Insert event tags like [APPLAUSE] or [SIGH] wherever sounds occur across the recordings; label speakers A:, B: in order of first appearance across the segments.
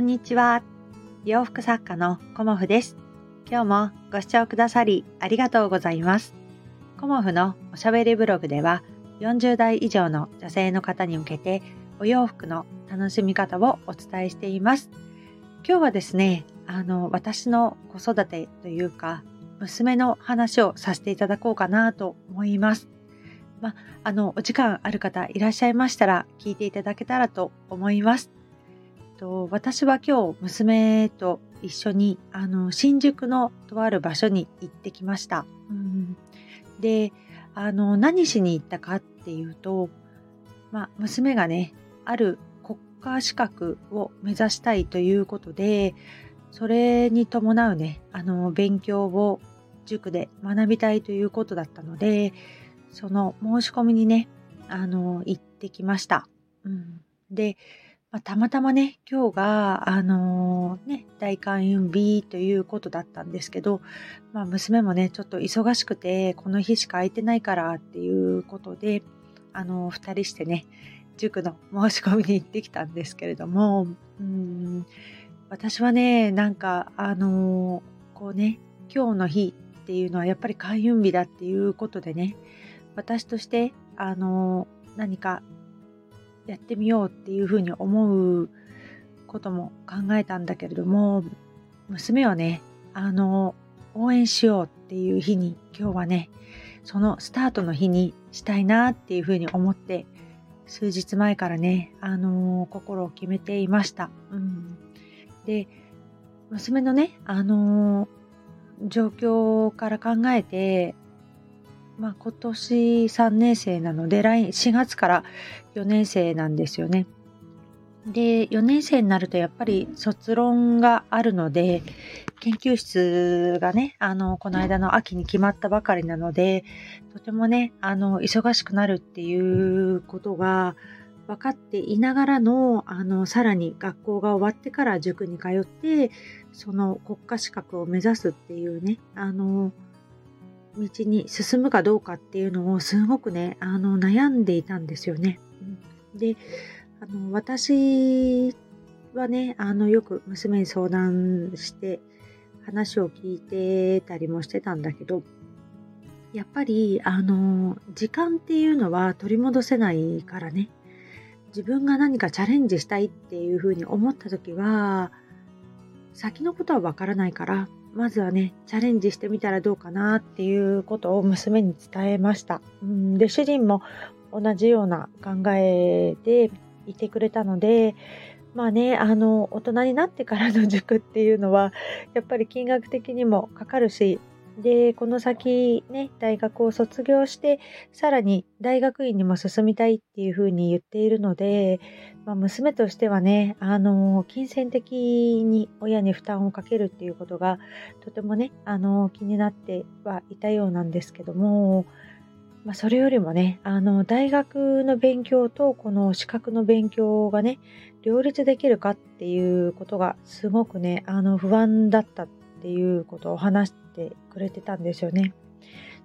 A: んにちは。洋服作家のコモフです。今日もご視聴くださりありがとうございます。コモフのおしゃべりブログでは40代以上の女性の方に向けてお洋服の楽しみ方をお伝えしています。今日はですね、あの、私の子育てというか、娘の話をさせていただこうかなと思います。まあの、お時間ある方いらっしゃいましたら聞いていただけたらと思います。と私は今日娘と一緒にあの新宿のとある場所に行ってきました。うん、であの何しに行ったかっていうと、まあ、娘がねある国家資格を目指したいということでそれに伴うねあの勉強を塾で学びたいということだったのでその申し込みにねあの行ってきました。うん、でまあ、たまたまね、今日が、あのー、ね、大開運日ということだったんですけど、まあ、娘もね、ちょっと忙しくて、この日しか空いてないからっていうことで、あのー、二人してね、塾の申し込みに行ってきたんですけれども、うん、私はね、なんか、あのー、こうね、今日の日っていうのはやっぱり開運日だっていうことでね、私として、あの何かやってみようっていうふうに思うことも考えたんだけれども娘をねあの応援しようっていう日に今日はねそのスタートの日にしたいなっていうふうに思って数日前からねあの心を決めていました。うん、で娘のねあの状況から考えてまあ、今年3年生なので来4月から4年生なんですよね。で4年生になるとやっぱり卒論があるので研究室がねあのこの間の秋に決まったばかりなのでとてもねあの忙しくなるっていうことが分かっていながらのあのさらに学校が終わってから塾に通ってその国家資格を目指すっていうねあの道に進むかどうかっていうのをすごくねあの悩んでいたんですよね。であの私はねあのよく娘に相談して話を聞いてたりもしてたんだけどやっぱりあの時間っていうのは取り戻せないからね自分が何かチャレンジしたいっていうふうに思った時は先のことはわからないからまずはね、チャレンジしてみたらどうかなっていうことを娘に伝えました。うん、で、主人も同じような考えでいてくれたので、まあね、あの、大人になってからの塾っていうのは、やっぱり金額的にもかかるし、で、この先ね、大学を卒業して、さらに大学院にも進みたいっていうふうに言っているので、まあ、娘としてはね、あの、金銭的に親に負担をかけるっていうことが、とてもね、あの、気になってはいたようなんですけども、まあ、それよりもね、あの、大学の勉強とこの資格の勉強がね、両立できるかっていうことがすごくね、あの、不安だったっていうことを話してくれてたんですよね。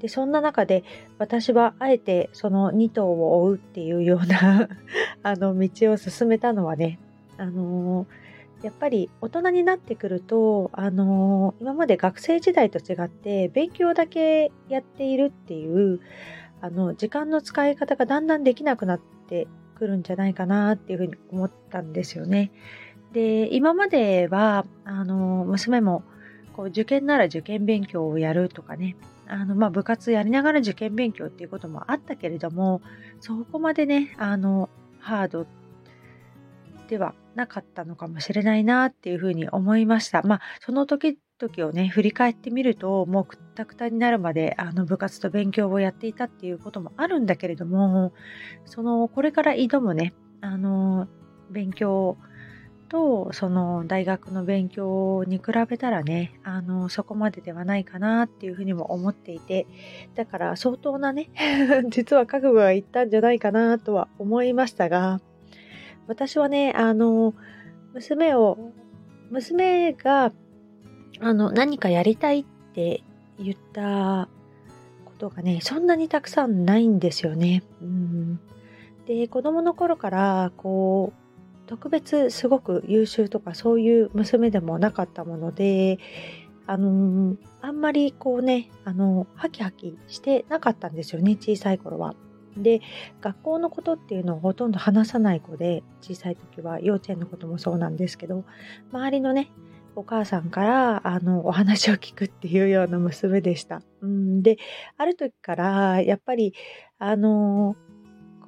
A: でそんな中で私はあえてその2頭を追うっていうような [LAUGHS] あの道を進めたのはね、あのー、やっぱり大人になってくると、あのー、今まで学生時代と違って勉強だけやっているっていうあの時間の使い方がだんだんできなくなってくるんじゃないかなっていうふうに思ったんですよね。で今まではあの娘もこう受験なら受験勉強をやるとかねあの、まあ、部活やりながら受験勉強っていうこともあったけれどもそこまでねあのハードではなかったのかもしれないなっていうふうに思いました。まあその時々をね振り返ってみるともうくったくたになるまであの部活と勉強をやっていたっていうこともあるんだけれどもそのこれから挑むねあの勉強とその大学の勉強に比べたらねあのそこまでではないかなっていうふうにも思っていてだから相当なね [LAUGHS] 実は覚悟がいったんじゃないかなとは思いましたが私はねあの娘を娘があの何かやりたいって言ったことがねそんなにたくさんないんですよね。うん、で子供の頃からこう特別すごく優秀とかそういう娘でもなかったもので、あのー、あんまりこうね、あのー、ハキハキしてなかったんですよね、小さい頃は。で、学校のことっていうのをほとんど話さない子で、小さい時は幼稚園のこともそうなんですけど、周りのね、お母さんからあのお話を聞くっていうような娘でした。うん、で、ある時からやっぱりあの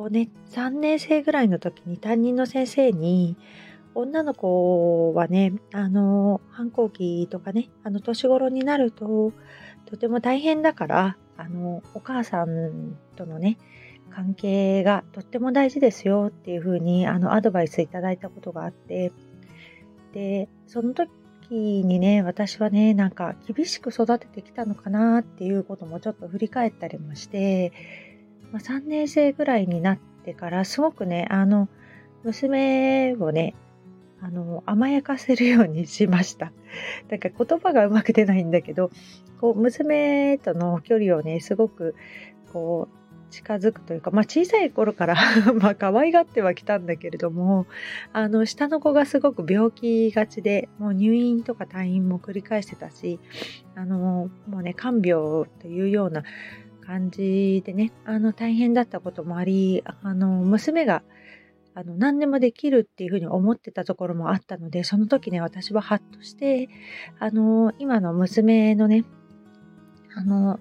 A: こうね、3年生ぐらいの時に担任の先生に、女の子はね、あの、反抗期とかね、あの、年頃になると、とても大変だから、あの、お母さんとのね、関係がとっても大事ですよっていうふうに、あの、アドバイスいただいたことがあって、で、その時にね、私はね、なんか厳しく育ててきたのかなっていうこともちょっと振り返ったりもして、まあ、3年生ぐらいになってからすごくね、あの、娘をね、あの、甘やかせるようにしました。[LAUGHS] なんか言葉がうまく出ないんだけど、こう、娘との距離をね、すごく、こう、近づくというか、まあ、小さい頃から [LAUGHS] まあ可愛がってはきたんだけれどもあの下の子がすごく病気がちでもう入院とか退院も繰り返してたしあのもうね看病というような感じでねあの大変だったこともありあの娘があの何でもできるっていうふうに思ってたところもあったのでその時ね私はハッとしてあの今の娘のねあの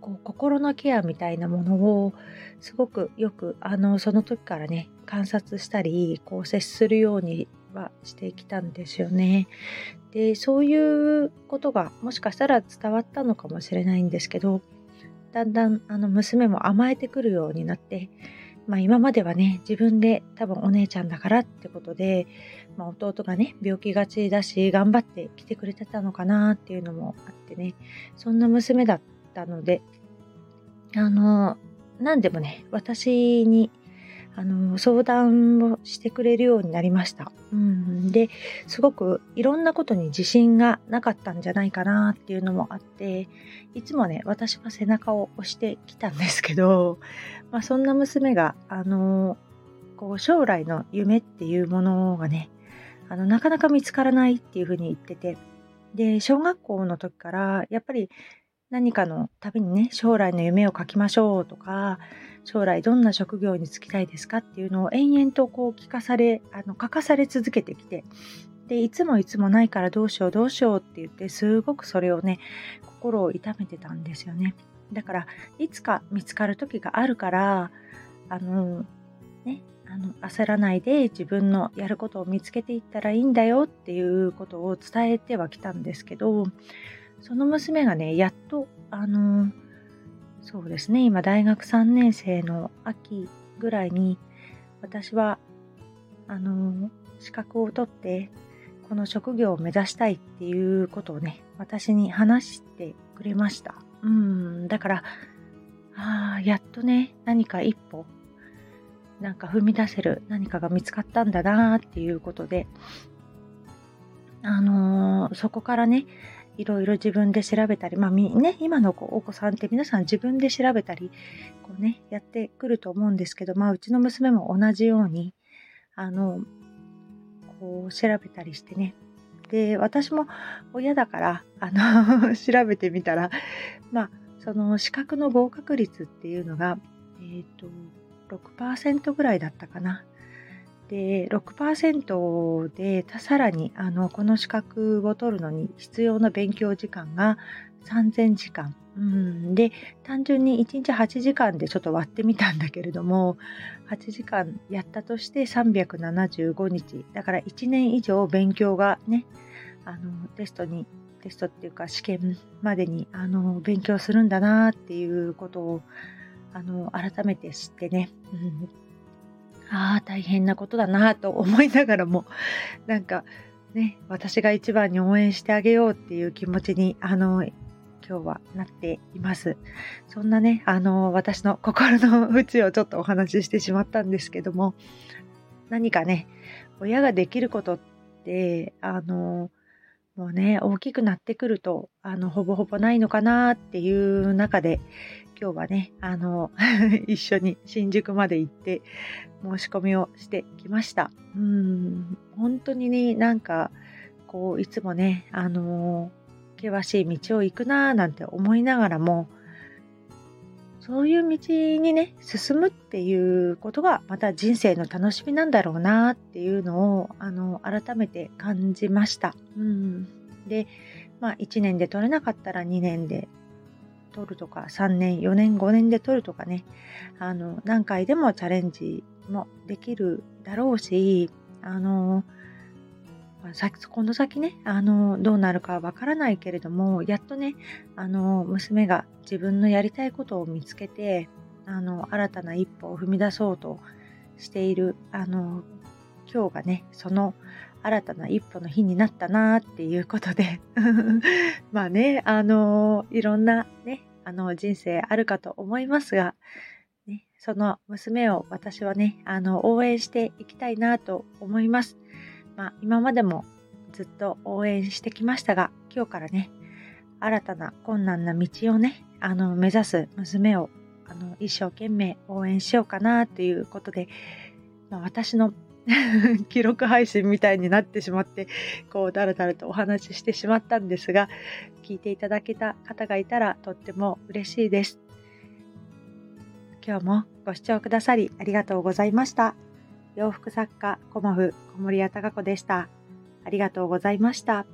A: こう心のケアみたいなものをすごくよくあのその時からね観察したりこう接するようにはしてきたんですよね。でそういうことがもしかしたら伝わったのかもしれないんですけどだんだんあの娘も甘えてくるようになって、まあ、今まではね自分で多分お姉ちゃんだからってことで、まあ、弟がね病気がちだし頑張って来てくれてたのかなっていうのもあってねそんな娘だったので、あの、何でもね、私に、あの、相談をしてくれるようになりました。うん、で、すごくいろんなことに自信がなかったんじゃないかなっていうのもあって、いつもね、私は背中を押してきたんですけど、[LAUGHS] まあ、そんな娘が、あの、こう、将来の夢っていうものがね、あの、なかなか見つからないっていうふうに言ってて、で、小学校の時から、やっぱり何かのたびにね、将来の夢を書きましょうとか、将来どんな職業に就きたいですかっていうのを延々とこう聞かされ、あの書かされ続けてきて、で、いつもいつもないからどうしようどうしようって言って、すごくそれをね、心を痛めてたんですよね。だから、いつか見つかる時があるから、あの、ね、あの焦らないで自分のやることを見つけていったらいいんだよっていうことを伝えてはきたんですけどその娘がね、やっと、あのー、そうですね、今大学3年生の秋ぐらいに、私は、あのー、資格を取って、この職業を目指したいっていうことをね、私に話してくれました。うん、だから、ああ、やっとね、何か一歩、なんか踏み出せる何かが見つかったんだなっていうことで、あのー、そこからね、いろいろ自分で調べたり、まあね、今のお子さんって皆さん自分で調べたり、こうね、やってくると思うんですけど、まあうちの娘も同じように、あの、こう調べたりしてね。で、私も親だから、あの [LAUGHS] 調べてみたら、まあ、その資格の合格率っていうのが、えっ、ー、と、6%ぐらいだったかな。で6%でさらにあのこの資格を取るのに必要な勉強時間が3000時間、うん、で単純に1日8時間でちょっと割ってみたんだけれども8時間やったとして375日。だから1年以上勉強がねあのテストにテストっていうか試験までにあの勉強するんだなっていうことをあの改めて知ってね、うん、ああ、大変なことだなと思いながらも、なんかね、私が一番に応援してあげようっていう気持ちに、あの、今日はなっています。そんなね、あの、私の心の内をちょっとお話ししてしまったんですけども、何かね、親ができることって、あの、もうね、大きくなってくると、あの、ほぼほぼないのかなっていう中で、今日はね、あの、[LAUGHS] 一緒に新宿まで行って申し込みをしてきました。うん、本当にね、なんか、こう、いつもね、あの、険しい道を行くなぁなんて思いながらも、そういう道にね、進むっていうことがまた人生の楽しみなんだろうなっていうのを、あの、改めて感じました。うん。で、まあ1年で取れなかったら2年で取るとか、3年、4年、5年で取るとかね、あの、何回でもチャレンジもできるだろうし、あの、この先ね、あの、どうなるかわからないけれども、やっとね、あの、娘が自分のやりたいことを見つけて、あの、新たな一歩を踏み出そうとしている、あの、今日がね、その新たな一歩の日になったなっていうことで [LAUGHS] まあね、あの、いろんなね、あの、人生あるかと思いますが、ね、その娘を私はね、あの、応援していきたいなと思います。まあ、今までもずっと応援してきましたが、今日からね、新たな困難な道をね、あの、目指す娘を、あの、一生懸命応援しようかなということで、まあ、私の [LAUGHS] 記録配信みたいになってしまって、こう、だらだらとお話ししてしまったんですが、聞いていただけた方がいたらとっても嬉しいです。今日もご視聴くださりありがとうございました。洋服作家コモフ小森屋隆子でした。ありがとうございました。